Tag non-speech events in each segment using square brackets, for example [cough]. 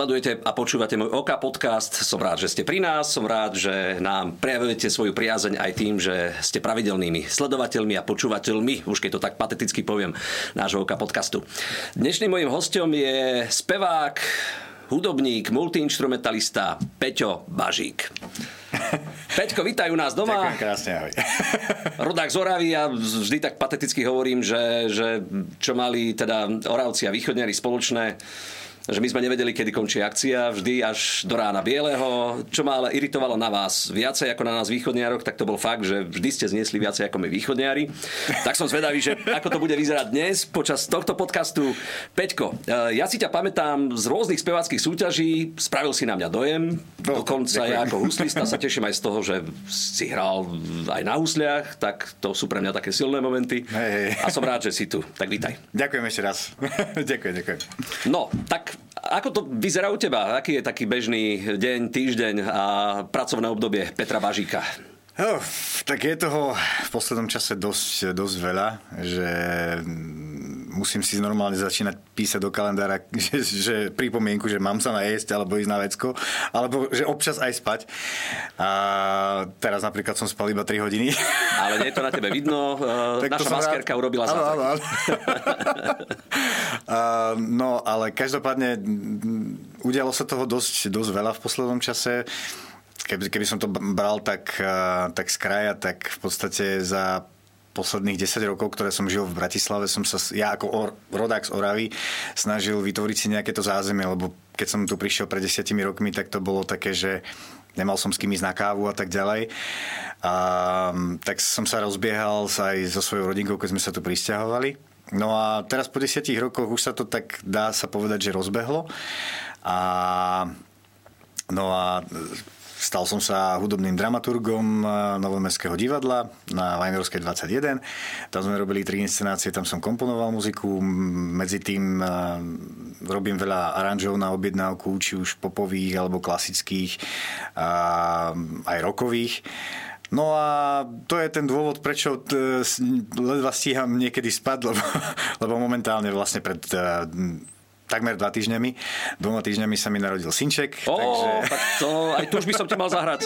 Sledujete a počúvate môj OK podcast. Som rád, že ste pri nás. Som rád, že nám prejavujete svoju priazeň aj tým, že ste pravidelnými sledovateľmi a počúvateľmi, už keď to tak pateticky poviem, nášho OK podcastu. Dnešným mojim hostom je spevák, hudobník, multiinstrumentalista Peťo Bažík. [laughs] Peťko, vítaj u nás doma. Ďakujem krásne, ahoj. [laughs] Rodák z Oravy, ja vždy tak pateticky hovorím, že, že čo mali teda Oravci a východniari spoločné, že my sme nevedeli, kedy končí akcia, vždy až do rána bieleho. Čo ma ale iritovalo na vás viacej ako na nás východniarok, tak to bol fakt, že vždy ste zniesli viacej ako my východniari. Tak som zvedavý, že ako to bude vyzerať dnes počas tohto podcastu. Peťko, e, ja si ťa pamätám z rôznych speváckých súťaží, spravil si na mňa dojem, no, dokonca ja ako huslista sa teším aj z toho, že si hral aj na husliach, tak to sú pre mňa také silné momenty. Hej, hej. A som rád, že si tu. Tak vítaj. Ďakujem ešte raz. [laughs] ďakujem, ďakujem. No, tak ako to vyzerá u teba? Aký je taký bežný deň, týždeň a pracovné obdobie Petra Bažíka? Oh, tak je toho v poslednom čase dosť, dosť veľa, že musím si normálne začínať písať do kalendára, [laughs] že, že pripomienku, že mám sa najesť alebo ísť na vecko, alebo že občas aj spať. A teraz napríklad som spal iba 3 hodiny. [laughs] Ale nie je to na tebe vidno. [laughs] Tak Naša maskérka rád... urobila áno, áno, áno. no, ale každopádne udialo sa toho dosť, dosť veľa v poslednom čase keby, keby som to bral tak, eh, tak z kraja, tak v podstate za posledných 10 rokov, ktoré som žil v Bratislave, som sa, ja ako or, rodák z Oravy, snažil vytvoriť si nejaké to zázemie, lebo keď som tu prišiel pred 10 rokmi, tak to bolo také, že nemal som s kým ísť na kávu a tak ďalej. A, tak som sa rozbiehal sa aj so svojou rodinkou, keď sme sa tu pristahovali. No a teraz po 10 rokoch už sa to tak dá sa povedať, že rozbehlo. A, no a Stal som sa hudobným dramaturgom Novomestského divadla na Vajnorovskej 21. Tam sme robili tri inscenácie, tam som komponoval muziku. Medzi tým robím veľa aranžov na objednávku, či už popových alebo klasických, aj rokových. No a to je ten dôvod, prečo t- ledva stíham niekedy spať, lebo, [laughs] lebo momentálne vlastne pred takmer dva týždňami. Dvoma týždňami sa mi narodil synček. Ó, takže... tak to, aj tu už by som ti mal zahrať.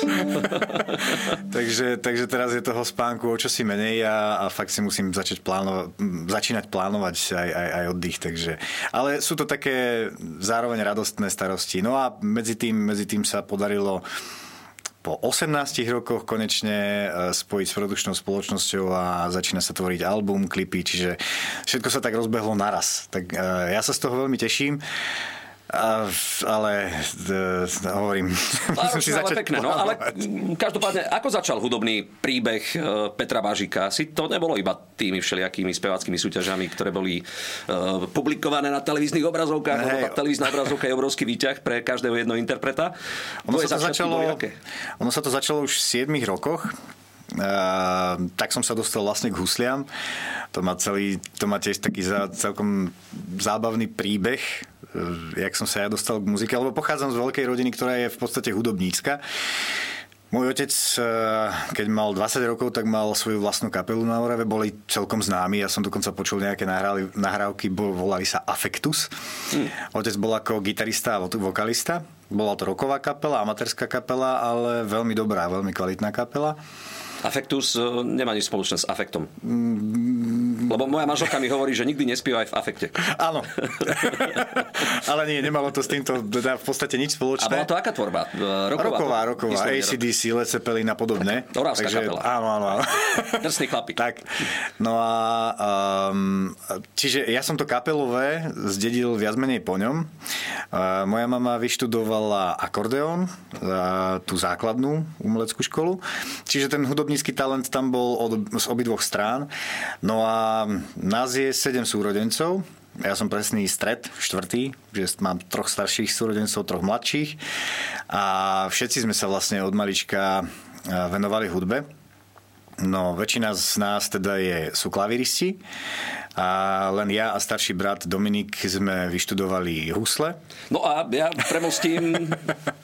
[laughs] takže, takže teraz je toho spánku o čosi menej a, a fakt si musím začať plánovať, začínať plánovať aj, aj, aj oddych. Takže, ale sú to také zároveň radostné starosti. No a medzi tým, medzi tým sa podarilo po 18 rokoch konečne e, spojiť s produkčnou spoločnosťou a začína sa tvoriť album, klipy, čiže všetko sa tak rozbehlo naraz. Tak e, ja sa z toho veľmi teším. A, ale uh, hovorím, [laughs] musím si začať pekné, no, ale každopádne, ako začal hudobný príbeh Petra Bažika? Si to nebolo iba tými všelijakými speváckými súťažami, ktoré boli uh, publikované na televíznych obrazovkách, hey, lebo tá televízna obrazovka je obrovský výťah pre každého jedného interpreta. Ono sa, to začalo, ono sa to začalo už v 7 rokoch, Uh, tak som sa dostal vlastne k husliam. To má, celý, to má tiež taký za, celkom zábavný príbeh, jak som sa ja dostal k muzike, lebo pochádzam z veľkej rodiny, ktorá je v podstate hudobnícka. Môj otec, uh, keď mal 20 rokov, tak mal svoju vlastnú kapelu na Orave, boli celkom známi, ja som dokonca počul nejaké nahrávky, nahrávky volali sa Affectus. Hmm. Otec bol ako gitarista a vokalista, bola to roková kapela, amatérska kapela, ale veľmi dobrá, veľmi kvalitná kapela. Afektus e, nemá nič spoločné s afektom. Lebo moja manželka mi hovorí, že nikdy nespíva aj v afekte. Áno. [laughs] Ale nie, nemalo to s týmto teda v podstate nič spoločné. A bola to aká tvorba? E, roková, roková. roková. ACDC, Led Zeppelin a podobné. Oravská Takže, kapela. Áno, áno, áno. [laughs] Drsný chlapík. Tak. No a um, čiže ja som to kapelové zdedil viac menej po ňom. Uh, moja mama vyštudovala akordeón, uh, tú základnú umeleckú školu. Čiže ten hudobný hudobnícky talent tam bol od, z obidvoch strán. No a nás je sedem súrodencov, ja som presný stred, štvrtý, že mám troch starších súrodencov, troch mladších a všetci sme sa vlastne od malička venovali hudbe. No, väčšina z nás teda je, sú klaviristi a len ja a starší brat Dominik sme vyštudovali husle. No a ja premostím [laughs]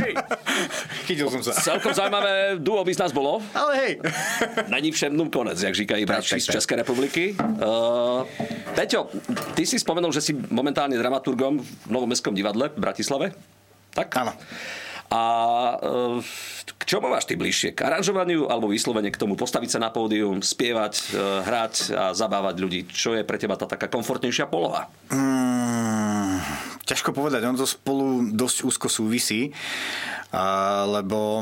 hej. [laughs] Chytil som sa. Celkom zaujímavé duo by z nás bolo. Ale hej. Není všemným konec, jak říkají bratři z. České republiky. Uh, Peťo, ty si spomenul, že si momentálne dramaturgom v Novom mestskom divadle v Bratislave? Tak? Áno. A uh, k čomu máš ty bližšie? K aranžovaniu alebo vyslovene k tomu postaviť sa na pódium, spievať, uh, hrať a zabávať ľudí? Čo je pre teba tá taká komfortnejšia poloha? Mm, ťažko povedať, ono to spolu dosť úzko súvisí, a, lebo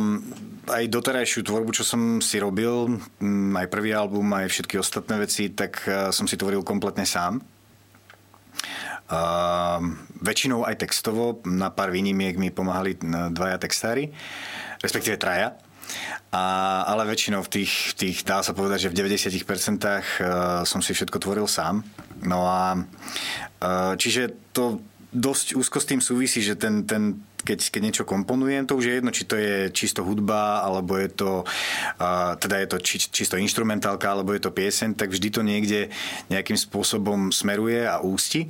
aj doterajšiu tvorbu, čo som si robil, mm, aj prvý album, aj všetky ostatné veci, tak a, som si tvoril kompletne sám. A, väčšinou aj textovo, na pár výnimiek mi pomáhali n- dvaja textári, respektíve traja. A, ale väčšinou v tých, tých, dá sa povedať, že v 90% eh, som si všetko tvoril sám. No a eh, čiže to dosť úzko s tým súvisí, že ten, ten keď, keď niečo komponujem, to už je jedno, či to je čisto hudba, alebo je to, uh, teda je to či, čisto instrumentálka, alebo je to pieseň, tak vždy to niekde nejakým spôsobom smeruje a ústi.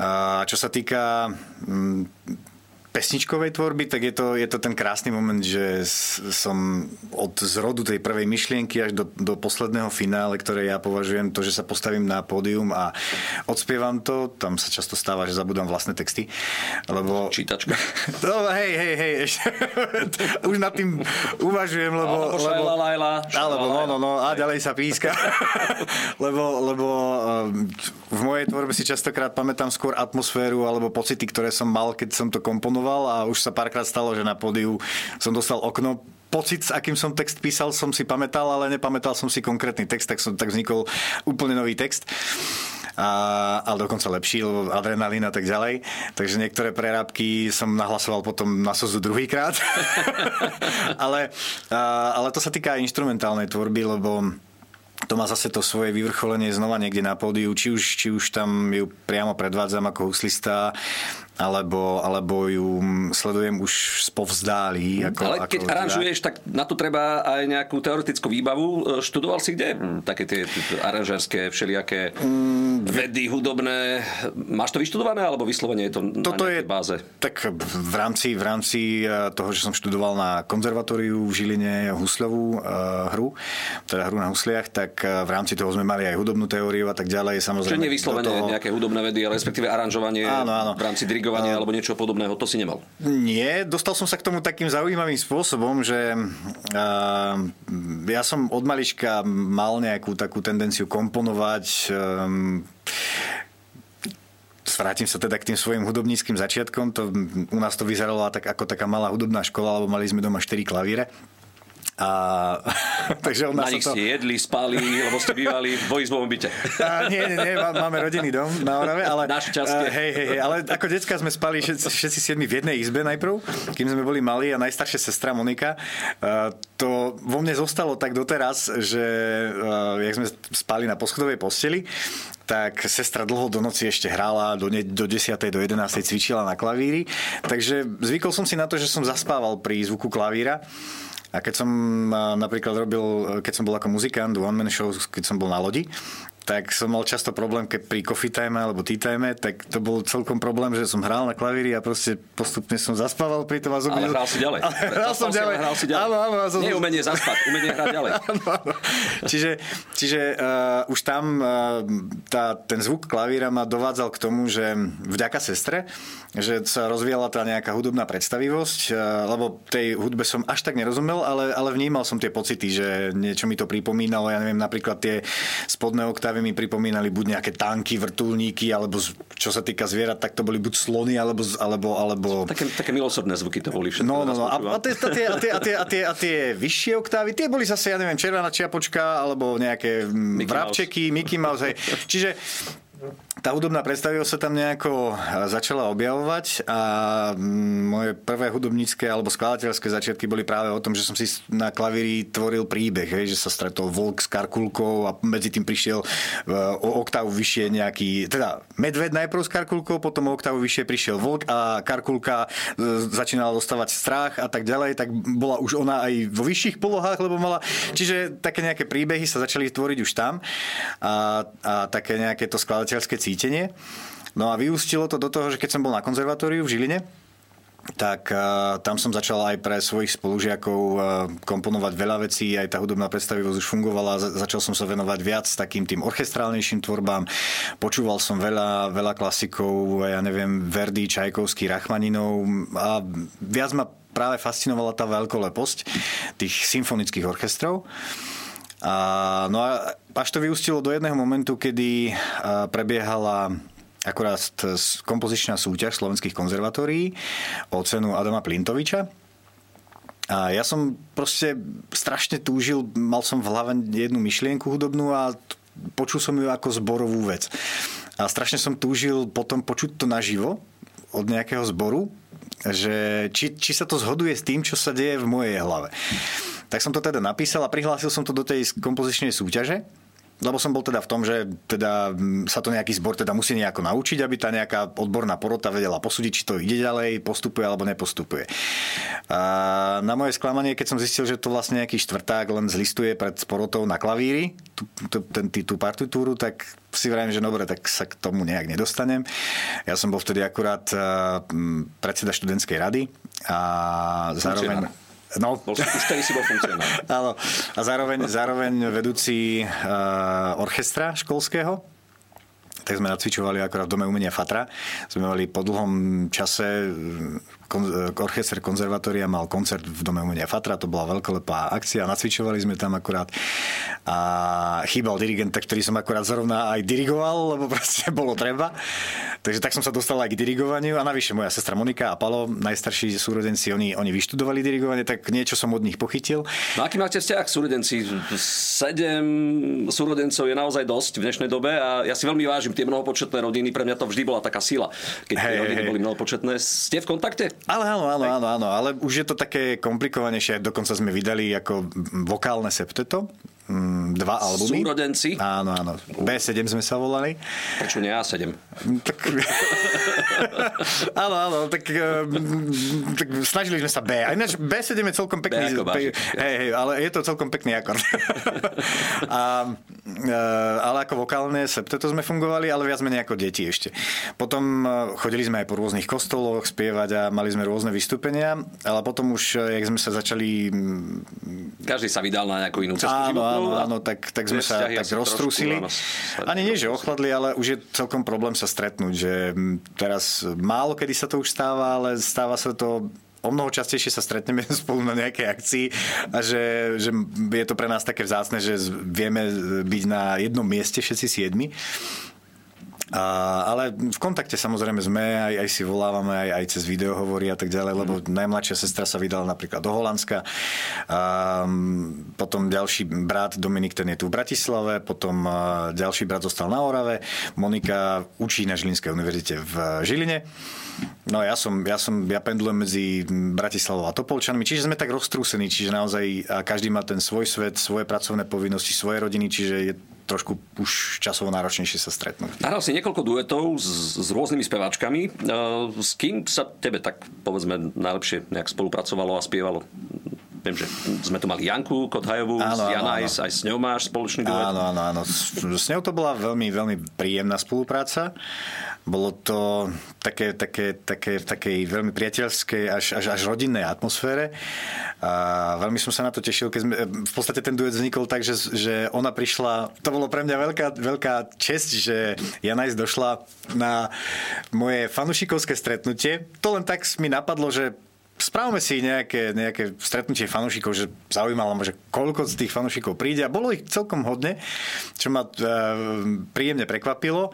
A čo sa týka mm, pesničkovej tvorby, tak je to, je to ten krásny moment, že som od zrodu tej prvej myšlienky až do, do posledného finále, ktoré ja považujem to, že sa postavím na pódium a odspievam to, tam sa často stáva, že zabudám vlastné texty, lebo... Čítačka. [laughs] No, hej, hej, hej, ešte. [laughs] Už nad tým uvažujem, lebo... Alebo šajla, lajla, Alebo no, no, no, a ďalej sa píska. [laughs] lebo, lebo um, v mojej tvorbe si častokrát pamätám skôr atmosféru alebo pocity, ktoré som mal, keď som to komponoval a už sa párkrát stalo, že na pódiu som dostal okno pocit, s akým som text písal, som si pamätal, ale nepamätal som si konkrétny text, tak, som, tak vznikol úplne nový text. A, ale dokonca lepší, lebo adrenalín a tak ďalej. Takže niektoré prerábky som nahlasoval potom na sozu druhýkrát. [laughs] ale, ale to sa týka aj instrumentálnej tvorby, lebo to má zase to svoje vyvrcholenie znova niekde na pódiu, či už, či už tam ju priamo predvádzam ako huslista, alebo, alebo ju sledujem už spovzdáli. Ako, Ale ako keď aranžuješ, tak na to treba aj nejakú teoretickú výbavu. E, Študoval si kde? Mm, Také tie aranžerské, všelijaké Mm, vedy hudobné. Máš to vyštudované, alebo vyslovene je to Toto na je báze? tak v rámci, v rámci eh, toho, že som študoval na konzervatóriu v Žiline husľovú uh, hru, teda hru na husliach, tak v rámci toho sme mali aj hudobnú teóriu a tak ďalej. Samozrejme, Čiže nevyslovene do toho- nejaké hudobné vedy, ale respektíve aranžovanie Áno, áno. v rámci dirigovania alebo niečo podobného, to si nemal. Nie, dostal som sa k tomu takým zaujímavým spôsobom, že ja som od malička mal nejakú takú tendenciu komponovať. Um, Vrátim sa teda k tým svojim hudobníckým začiatkom. To, u nás to vyzeralo tak, ako taká malá hudobná škola, lebo mali sme doma 4 klavíre. A, [laughs] takže Na nich to... ste jedli, spali, lebo ste bývali v dvojizbovom byte. A, nie, nie, nie, má- máme rodinný dom na Orave, ale... Našťastie. hej, hej, hej, ale ako decka sme spali všetci, všetci siedmi v jednej izbe najprv, kým sme boli malí a najstaršia sestra Monika. To vo mne zostalo tak doteraz, že jak sme spali na poschodovej posteli, tak sestra dlho do noci ešte hrala, do, ne, do 10. do 11. cvičila na klavíri, takže zvykol som si na to, že som zaspával pri zvuku klavíra. A keď som a, napríklad robil, keď som bol ako muzikant, one man show, keď som bol na lodi, tak som mal často problém, keď pri coffee time alebo tea time, tak to bol celkom problém, že som hral na klavíri a proste postupne som zaspával pri tom a som... Ale hral si ďalej. Ale hral som ďalej. Hral si ďalej. Áno, áno. som... Nie umenie zaspať, umenie hrať ďalej. [laughs] Áno, áno. Čiže, čiže uh, už tam uh, tá, ten zvuk klavíra ma dovádzal k tomu, že vďaka sestre, že sa rozvíjala tá nejaká hudobná predstavivosť, uh, lebo tej hudbe som až tak nerozumel, ale, ale vnímal som tie pocity, že niečo mi to pripomínalo. Ja neviem, napríklad tie spodné oktávy mi pripomínali buď nejaké tanky, vrtulníky, alebo čo sa týka zvierat, tak to boli buď slony, alebo, alebo, alebo Také, také milosrdné zvuky to boli všetko. No, no, no. A, a, tie, a, tie, a, tie, a, tie, a, tie, a tie vyššie oktávy, tie boli zase, ja neviem, červená čiapočka, alebo nejaké mm, Mickey vrabčeky, Mickey Mouse. Hej. Čiže tá hudobná predstavivosť sa tam nejako začala objavovať a moje prvé hudobnícke alebo skladateľské začiatky boli práve o tom, že som si na klavíri tvoril príbeh, že sa stretol volk s karkulkou a medzi tým prišiel o oktávu vyššie nejaký, teda medved najprv s karkulkou, potom o oktávu vyššie prišiel volk a karkulka e, začínala dostávať strach a tak ďalej, tak bola už ona aj vo vyšších polohách, lebo mala, čiže také nejaké príbehy sa začali tvoriť už tam a, a také nejaké to skladateľské cítenie. No a vyústilo to do toho, že keď som bol na konzervatóriu v Žiline, tak uh, tam som začal aj pre svojich spolužiakov uh, komponovať veľa vecí, aj tá hudobná predstavivosť už fungovala, za- začal som sa venovať viac takým tým orchestrálnejším tvorbám, počúval som veľa, veľa klasikov, ja neviem, Verdi, Čajkovský, Rachmaninov a viac ma práve fascinovala tá veľkoleposť tých symfonických orchestrov. A, no a až to vyústilo do jedného momentu, kedy prebiehala akorát kompozičná súťaž slovenských konzervatórií o cenu Adama Plintoviča. A ja som proste strašne túžil, mal som v hlave jednu myšlienku hudobnú a počul som ju ako zborovú vec. A strašne som túžil potom počuť to naživo od nejakého zboru, že či, či sa to zhoduje s tým, čo sa deje v mojej hlave. Tak som to teda napísal a prihlásil som to do tej kompozičnej súťaže lebo som bol teda v tom, že teda sa to nejaký zbor teda musí nejako naučiť, aby tá nejaká odborná porota vedela posúdiť, či to ide ďalej, postupuje alebo nepostupuje. A na moje sklamanie, keď som zistil, že to vlastne nejaký štvrták len zlistuje pred porotou na klavíri, tú, tú, ten, tú partitúru, tak si vrajím, že dobre, tak sa k tomu nejak nedostanem. Ja som bol vtedy akurát predseda študentskej rady a zároveň... No. Bol, už tedy si bol funkcionár. [laughs] Áno. A zároveň, zároveň vedúci uh, orchestra školského tak sme nacvičovali akorát v Dome umenia Fatra. Sme mali po dlhom čase kon, orchester konzervatória mal koncert v Dome umenia Fatra, to bola veľkolepá akcia, nacvičovali sme tam akurát a chýbal dirigent, ktorý som akurát zrovna aj dirigoval, lebo proste [laughs] bolo treba. Takže tak som sa dostal aj k dirigovaniu a navyše moja sestra Monika a Palo, najstarší súrodenci, oni, oni vyštudovali dirigovanie, tak niečo som od nich pochytil. No aký máte vzťah k súrodenci? Sedem súrodencov je naozaj dosť v dnešnej dobe a ja si veľmi vážim tie mnohopočetné rodiny, pre mňa to vždy bola taká sila, keď hey, tie rodiny hey. boli mnohopočetné. Ste v kontakte? Ale áno, áno, áno, áno, ale už je to také komplikovanejšie, dokonca sme vydali ako vokálne septeto, Mm, dva albumy. Súrodenci? Áno, áno. B7 sme sa volali. Prečo nie A7? Tak... [laughs] áno, áno, tak, eh, tak snažili sme sa B. A ináč B7 je celkom pekný. B hej, hej, ale je to celkom pekný akord. [laughs] a, eh, ale ako vokálne septeto sme fungovali, ale viac menej ako deti ešte. Potom eh, chodili sme aj po rôznych kostoloch spievať a mali sme rôzne vystúpenia, ale potom už, jak sme sa začali... Mm, Každý sa vydal na nejakú inú cestu áno, áno, áno, tak, tak sme sa tak roztrúsili. Ani nie, že ochladli, ale už je celkom problém sa stretnúť, že teraz málo kedy sa to už stáva, ale stáva sa to o mnoho častejšie sa stretneme [laughs] spolu na nejakej akcii a že, že je to pre nás také vzácne, že vieme byť na jednom mieste všetci siedmi. A, ale v kontakte samozrejme sme, aj, aj si volávame, aj, aj cez videohovory a tak ďalej, lebo mm. najmladšia sestra sa vydala napríklad do Holandska. A, potom ďalší brat Dominik, ten je tu v Bratislave, potom ďalší brat zostal na Orave, Monika učí na Žilinskej univerzite v Žiline. No ja som, ja som, ja pendlujem medzi Bratislavou a Topolčanmi, čiže sme tak roztrúsení, čiže naozaj každý má ten svoj svet, svoje pracovné povinnosti, svoje rodiny, čiže je trošku už časovo náročnejšie sa stretnúť. Nahral si niekoľko duetov s, s rôznymi speváčkami. E, s kým sa tebe tak povedzme najlepšie nejak spolupracovalo a spievalo? Viem, že sme tu mali Janku Kothajovú, áno, Jana áno, áno. Aj, s ňou máš spoločný duet. Áno, áno, áno. S, s ňou to bola veľmi, veľmi príjemná spolupráca. Bolo to také, také, také, v takej veľmi priateľskej až, až, až rodinnej atmosfére. A veľmi som sa na to tešil, keď sme, v podstate ten duet vznikol tak, že, že ona prišla, to bolo pre mňa veľká, veľká čest, že Jana došla na moje fanušikovské stretnutie. To len tak mi napadlo, že správame si nejaké, nejaké stretnutie fanúšikov, že zaujímalo ma, že koľko z tých fanúšikov príde a bolo ich celkom hodne, čo ma uh, príjemne prekvapilo.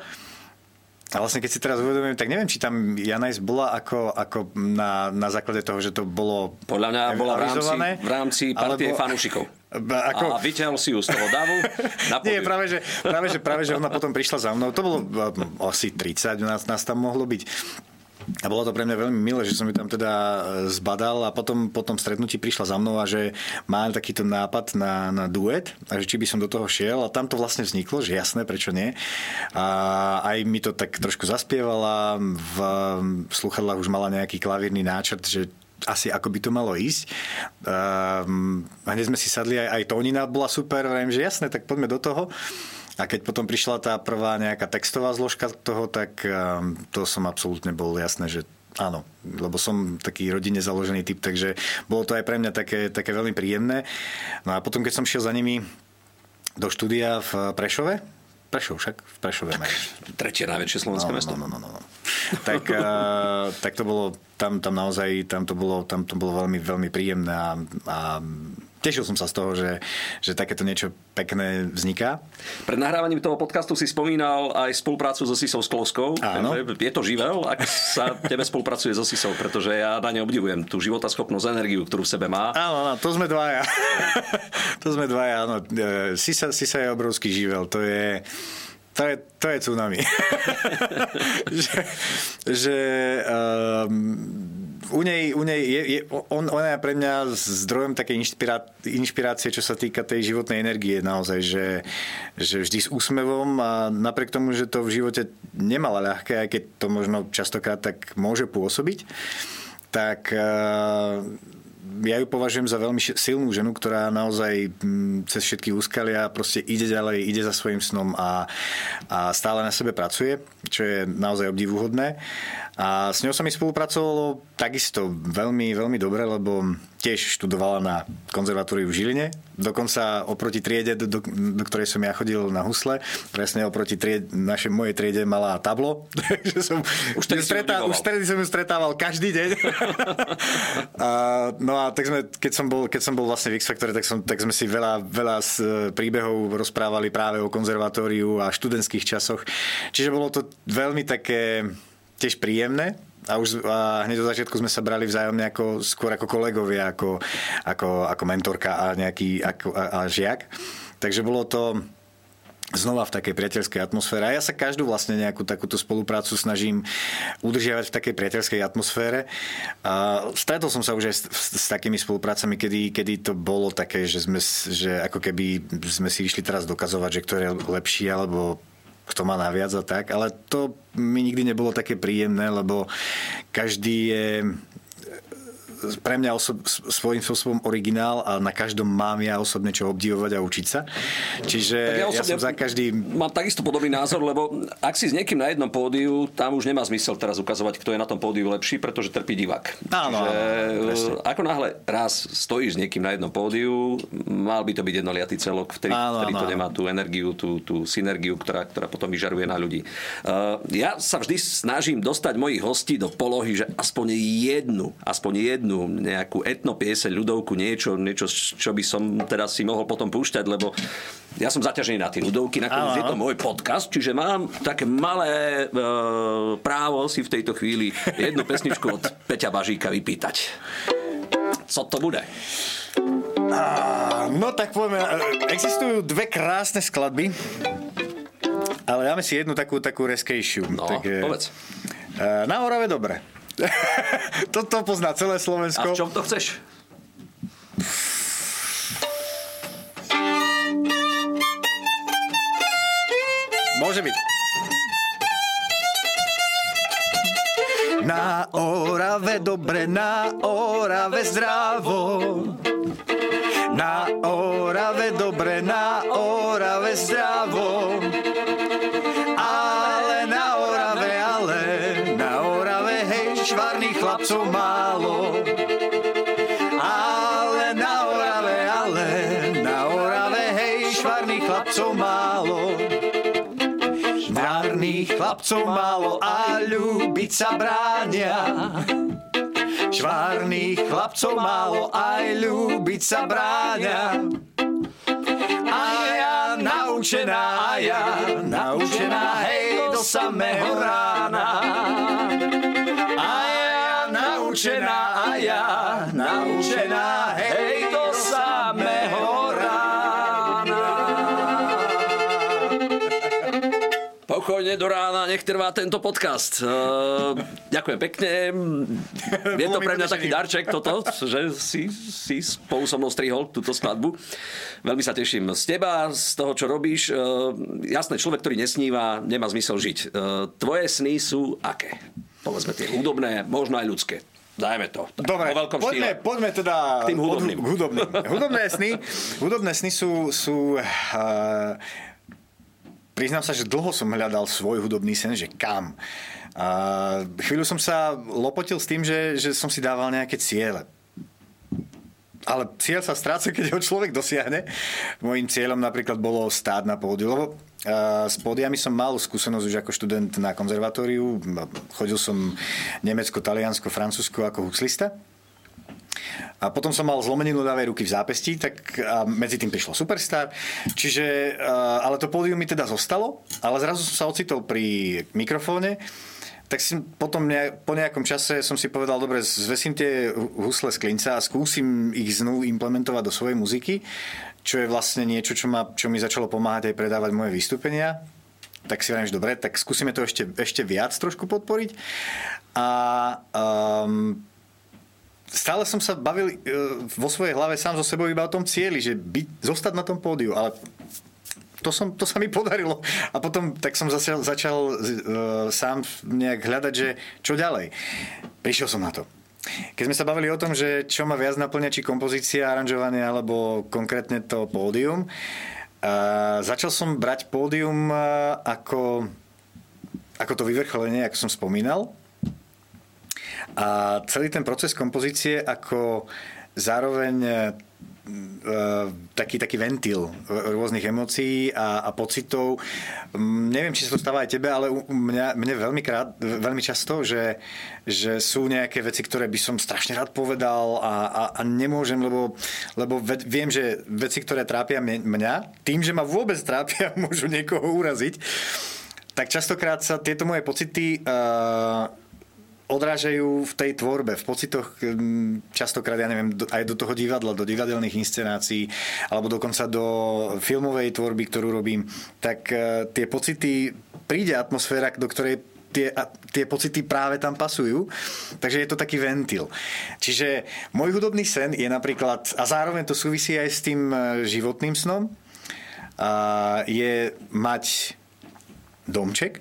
A vlastne keď si teraz uvedomujem, tak neviem, či tam Janajs bola ako, ako na, na základe toho, že to bolo Podľa mňa bola v rámci, v rámci partie alebo, fanúšikov. [laughs] Ako... A vyťahol si ju z toho davu [laughs] na Nie, práve že, práve, že, práve, že ona potom prišla za mnou. To bolo asi 30, nás, nás tam mohlo byť. A bolo to pre mňa veľmi milé, že som ju tam teda e, zbadal a potom po tom stretnutí prišla za mnou a že má takýto nápad na, na duet a že či by som do toho šiel a tam to vlastne vzniklo, že jasné, prečo nie. A aj mi to tak trošku zaspievala, v sluchadlách už mala nejaký klavírny náčrt, že asi ako by to malo ísť. Um, hneď sme si sadli, aj, aj tónina bola super, viem, že jasné, tak poďme do toho. A keď potom prišla tá prvá nejaká textová zložka toho, tak um, to som absolútne bol jasné, že áno, lebo som taký rodine založený typ, takže bolo to aj pre mňa také, také veľmi príjemné. No a potom, keď som šiel za nimi do štúdia v Prešove, Prešov však, v Prešove majú. Tretie najväčšie slovenské no, mesto. No, no, no, no. Tak, uh, tak to bolo, tam, tam naozaj, tam to bolo, tam to bolo veľmi, veľmi príjemné a, a tešil som sa z toho, že, že takéto niečo pekné vzniká. Pred nahrávaním toho podcastu si spomínal aj spoluprácu so Sisou Sklovskou. Áno. Je to živel, ak sa tebe spolupracuje so Sisou, pretože ja na ne obdivujem tú životaschopnosť, energiu, ktorú v sebe má. Áno, áno, to sme dvaja. [laughs] to sme dvaja, áno. E, Sisa, Sisa je obrovský živel. To je... To je, to je tsunami. [laughs] že že um, u nej, u nej je, je, on, ona je pre mňa zdrojom inšpirá, inšpirácie, čo sa týka tej životnej energie naozaj, že, že vždy s úsmevom a napriek tomu, že to v živote nemala ľahké, aj keď to možno častokrát tak môže pôsobiť, tak uh, ja ju považujem za veľmi silnú ženu, ktorá naozaj mm, cez všetky úskalia proste ide ďalej, ide za svojim snom a, a stále na sebe pracuje, čo je naozaj obdivuhodné. A s ňou sa mi spolupracovalo takisto veľmi, veľmi dobre, lebo tiež študovala na konzervatóriu v Žiline. Dokonca oproti triede, do, do, do ktorej som ja chodil na husle, presne oproti triede, našej mojej triede mala tablo. [laughs] Takže som, už, stretá, už vtedy som ju stretával každý deň. [laughs] a, no a tak sme, keď som bol, keď som bol vlastne v X-Factore, tak, som, tak sme si veľa, veľa z e, príbehov rozprávali práve o konzervatóriu a študentských časoch. Čiže bolo to veľmi také tiež príjemné a už a hneď do začiatku sme sa brali vzájomne ako, skôr ako kolegovia, ako, ako, ako mentorka a nejaký ako, a, a žiak. Takže bolo to znova v takej priateľskej atmosfére. A ja sa každú vlastne nejakú takúto spoluprácu snažím udržiavať v takej priateľskej atmosfére. A stretol som sa už aj s, s, s takými spoluprácami, kedy, kedy to bolo také, že, sme, že ako keby sme si išli teraz dokazovať, že kto je lepší, alebo kto má naviac a tak, ale to mi nikdy nebolo také príjemné, lebo každý je pre mňa osob, svojím spôsobom originál a na každom mám ja osobne čo obdivovať a učiť sa. Čiže ja, ja som za každý... Mám takisto podobný názor, lebo ak si s niekým na jednom pódiu, tam už nemá zmysel teraz ukazovať, kto je na tom pódiu lepší, pretože trpí divák. Áno, áno, Ako náhle raz stojíš s niekým na jednom pódiu, mal by to byť jednoliatý celok, vtedy, áno, vtedy áno, to nemá tú energiu, tú, tú synergiu, ktorá, ktorá potom vyžaruje na ľudí. Uh, ja sa vždy snažím dostať mojich hostí do polohy, že aspoň jednu, aspoň jednu jednu nejakú etnopieseň, ľudovku, niečo, niečo, čo by som teraz si mohol potom púšťať, lebo ja som zaťažený na tie ľudovky, nakoniec je to môj podcast, čiže mám také malé e, právo si v tejto chvíli jednu pesničku od Peťa Bažíka vypýtať. Co to bude? no tak poďme, existujú dve krásne skladby, ale dáme si jednu takú, takú reskejšiu. No, tak, povedz. E, na Orave dobre. [laughs] Toto pozná celé Slovensko. A v čom to chceš? Môže byť. Na Orave dobre, na Orave zdravo. Na Orave dobre, na Orave zdravo. Chlapcov málo. Ale na Orave, ale na Orave, hej, švarných chlapcov málo. Švarných chlapcov málo a ľúbiť sa bránia. Švarných chlapcov málo aj ľúbiť sa bráňa. A ja naučená, a ja naučená, hej, do samého rána naučená a ja, naučená, hej, do samého rána. Pokojne do rána, nech trvá tento podcast. Uh, ďakujem pekne. [laughs] Je to pre mňa taký darček toto, že si, si spolu so mnou strihol túto skladbu. Veľmi sa teším z teba, z toho, čo robíš. Uh, jasné, človek, ktorý nesníva, nemá zmysel žiť. Uh, tvoje sny sú aké? povedzme tie hudobné, možno aj ľudské. Dajme to. Dobre, poďme, poďme teda k tým hudobným. Od, hudobným. hudobné sny, [laughs] hudobné sny sú, sú uh, priznám sa, že dlho som hľadal svoj hudobný sen, že kam. Uh, chvíľu som sa lopotil s tým, že, že som si dával nejaké ciele. Ale cieľ sa stráca, keď ho človek dosiahne. Mojím cieľom napríklad bolo stáť na pódiu, lebo s pódiami som mal skúsenosť už ako študent na konzervatóriu. Chodil som Nemecko, Taliansko, Francúzsko ako huslista. A potom som mal zlomeninu ľavej ruky v zápestí, tak a medzi tým prišlo Superstar. Čiže, ale to pódium mi teda zostalo, ale zrazu som sa ocitol pri mikrofóne tak si potom po nejakom čase som si povedal, dobre, zvesím tie husle z klinca a skúsim ich znovu implementovať do svojej muziky čo je vlastne niečo, čo, ma, čo mi začalo pomáhať aj predávať moje vystúpenia. Tak si vrajím, že dobre, tak skúsime to ešte, ešte viac trošku podporiť. A um, stále som sa bavil uh, vo svojej hlave sám so sebou iba o tom cieli, že byť, zostať na tom pódiu, ale to, som, to sa mi podarilo. A potom tak som začal, začal uh, sám nejak hľadať, že čo ďalej. Prišiel som na to. Keď sme sa bavili o tom, že čo ma viac naplňa, či kompozícia, aranžovanie, alebo konkrétne to pódium, začal som brať pódium ako, ako to vyvrcholenie, ako som spomínal. A celý ten proces kompozície ako zároveň taký, taký ventil rôznych emócií a, a pocitov. Mm, neviem, či sa to stáva aj tebe, ale mňa, mne veľmi, krát, veľmi často, že, že sú nejaké veci, ktoré by som strašne rád povedal a, a, a nemôžem, lebo, lebo viem, že veci, ktoré trápia mňa, tým, že ma vôbec trápia, [laughs] môžu niekoho uraziť, tak častokrát sa tieto moje pocity uh, odrážajú v tej tvorbe, v pocitoch mm, častokrát, ja neviem, aj do toho divadla, do divadelných inscenácií, alebo dokonca do filmovej tvorby, ktorú robím, tak e, tie pocity, príde atmosféra, do ktorej tie, tie pocity práve tam pasujú. Takže je to taký ventil. Čiže môj hudobný sen je napríklad, a zároveň to súvisí aj s tým e, životným snom, je mať domček,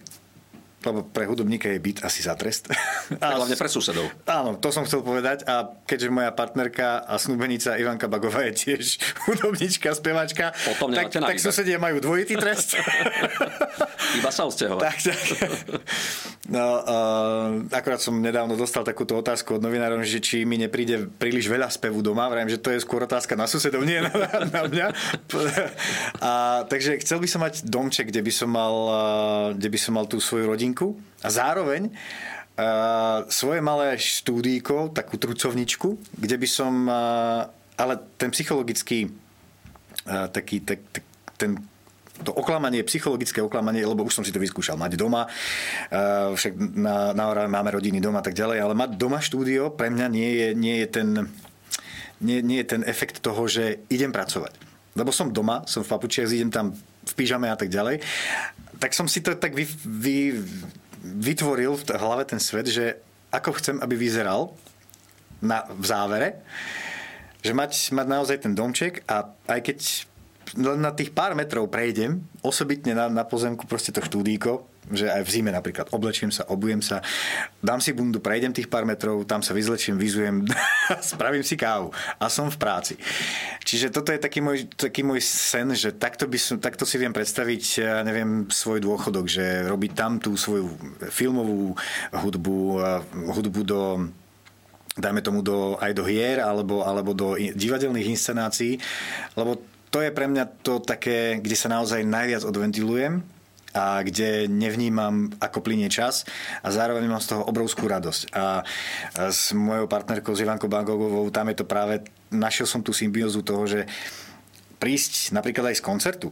lebo pre hudobníka je byt asi za trest. [laughs] A hlavne pre susedov. Áno, to som chcel povedať. A keďže moja partnerka a snúbenica Ivanka Bagová je tiež [laughs] hudobníčka, spevačka, Potom tak, tak susedia majú dvojitý trest. [laughs] Iba sa odsťahovať. Tak, tak. No, uh, akorát som nedávno dostal takúto otázku od novinárov, že či mi nepríde príliš veľa spevu doma. Vrajím, že to je skôr otázka na susedov, nie na, na mňa. A, takže chcel by som mať domček, kde by som mal, kde by som mal tú svoju rodinku a zároveň uh, svoje malé štúdíko, takú trucovničku, kde by som, uh, ale ten psychologický uh, taký, tak, tak, ten to oklamanie, psychologické oklamanie, lebo už som si to vyskúšal mať doma, však na, na Orave máme rodiny doma a tak ďalej, ale mať doma štúdio pre mňa nie je, nie je, ten, nie, nie je ten efekt toho, že idem pracovať. Lebo som doma, som v papučiach, idem tam v pyžame a tak ďalej. Tak som si to tak vy, vy, vytvoril v hlave ten svet, že ako chcem, aby vyzeral na, v závere, že mať, mať naozaj ten domček a aj keď len na tých pár metrov prejdem, osobitne na, na pozemku proste to štúdíko, že aj v zime napríklad oblečím sa, obujem sa, dám si bundu, prejdem tých pár metrov, tam sa vyzlečím, vyzujem, [laughs] spravím si kávu a som v práci. Čiže toto je taký môj, taký môj sen, že takto, by som, takto si viem predstaviť, ja neviem, svoj dôchodok, že robiť tam tú svoju filmovú hudbu, hudbu do dajme tomu do, aj do hier alebo, alebo do divadelných inscenácií, lebo to je pre mňa to také, kde sa naozaj najviac odventilujem a kde nevnímam, ako plinie čas a zároveň mám z toho obrovskú radosť. A s mojou partnerkou, s Ivankou Bangogovou, tam je to práve, našiel som tú symbiózu toho, že prísť napríklad aj z koncertu,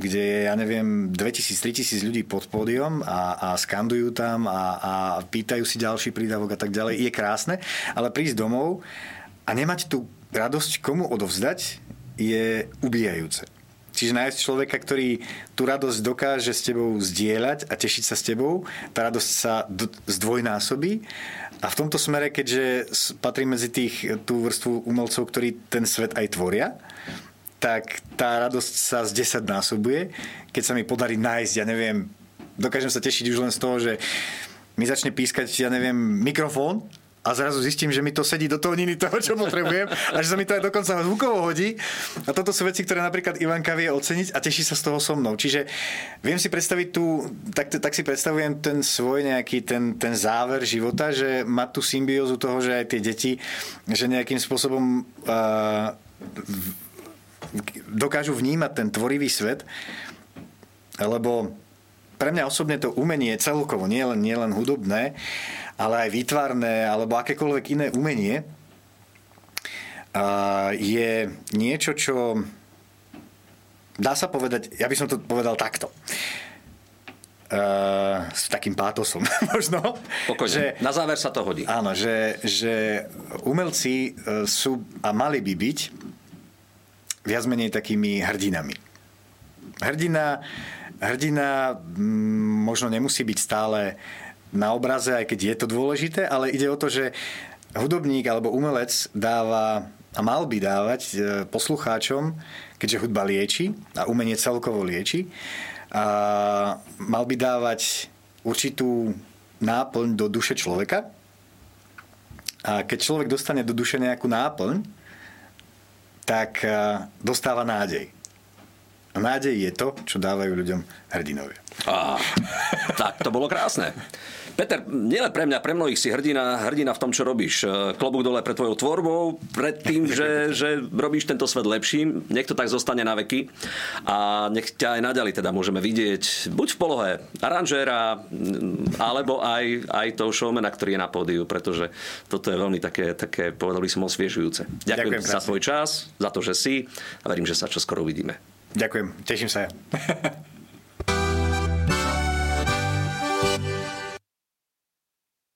kde je, ja neviem, 2000-3000 ľudí pod pódium a, a skandujú tam a, a pýtajú si ďalší prídavok a tak ďalej, je krásne, ale prísť domov a nemať tú radosť komu odovzdať, je ubíjajúce. Čiže nájsť človeka, ktorý tú radosť dokáže s tebou zdieľať a tešiť sa s tebou, tá radosť sa zdvojnásobí. A v tomto smere, keďže patrí medzi tých, tú vrstvu umelcov, ktorí ten svet aj tvoria, tak tá radosť sa z 10 násobuje. Keď sa mi podarí nájsť, ja neviem, dokážem sa tešiť už len z toho, že mi začne pískať, ja neviem, mikrofón a zrazu zistím, že mi to sedí do tóniny toho, čo potrebujem a že sa mi to aj dokonca zvukovo hodí. A toto sú veci, ktoré napríklad Ivanka vie oceniť a teší sa z toho so mnou. Čiže viem si predstaviť tu, tak, tak si predstavujem ten svoj nejaký, ten, ten záver života, že má tú symbiózu toho, že aj tie deti, že nejakým spôsobom uh, dokážu vnímať ten tvorivý svet, lebo pre mňa osobne to umenie celkovo, nie len, nie len hudobné, ale aj výtvarné alebo akékoľvek iné umenie je niečo, čo dá sa povedať, ja by som to povedal takto. Uh, s takým pátosom [laughs] možno. Pokojne. Že, na záver sa to hodí. Áno, že, že umelci e, sú a mali by byť viac menej takými hrdinami. Hrdina, hrdina m, možno nemusí byť stále na obraze, aj keď je to dôležité, ale ide o to, že hudobník alebo umelec dáva a mal by dávať e, poslucháčom, keďže hudba lieči a umenie celkovo lieči, a mal by dávať určitú náplň do duše človeka. A keď človek dostane do duše nejakú náplň, tak e, dostáva nádej. A nádej je to, čo dávajú ľuďom hrdinovia. Á, tak to bolo krásne. Peter, nielen pre mňa, pre mnohých si hrdina, hrdina v tom, čo robíš. E, klobúk dole pre tvojou tvorbou, pred tým, že, [laughs] že robíš tento svet lepším. Nech to tak zostane na veky. A nech ťa aj naďali teda môžeme vidieť buď v polohe aranžéra, alebo aj, aj toho showmana, ktorý je na pódiu, pretože toto je veľmi také, také povedal by som, osviežujúce. Ďakujem, Ďakujem za tvoj čas, za to, že si a verím, že sa čoskoro uvidíme. Ďakujem, teším sa. [laughs]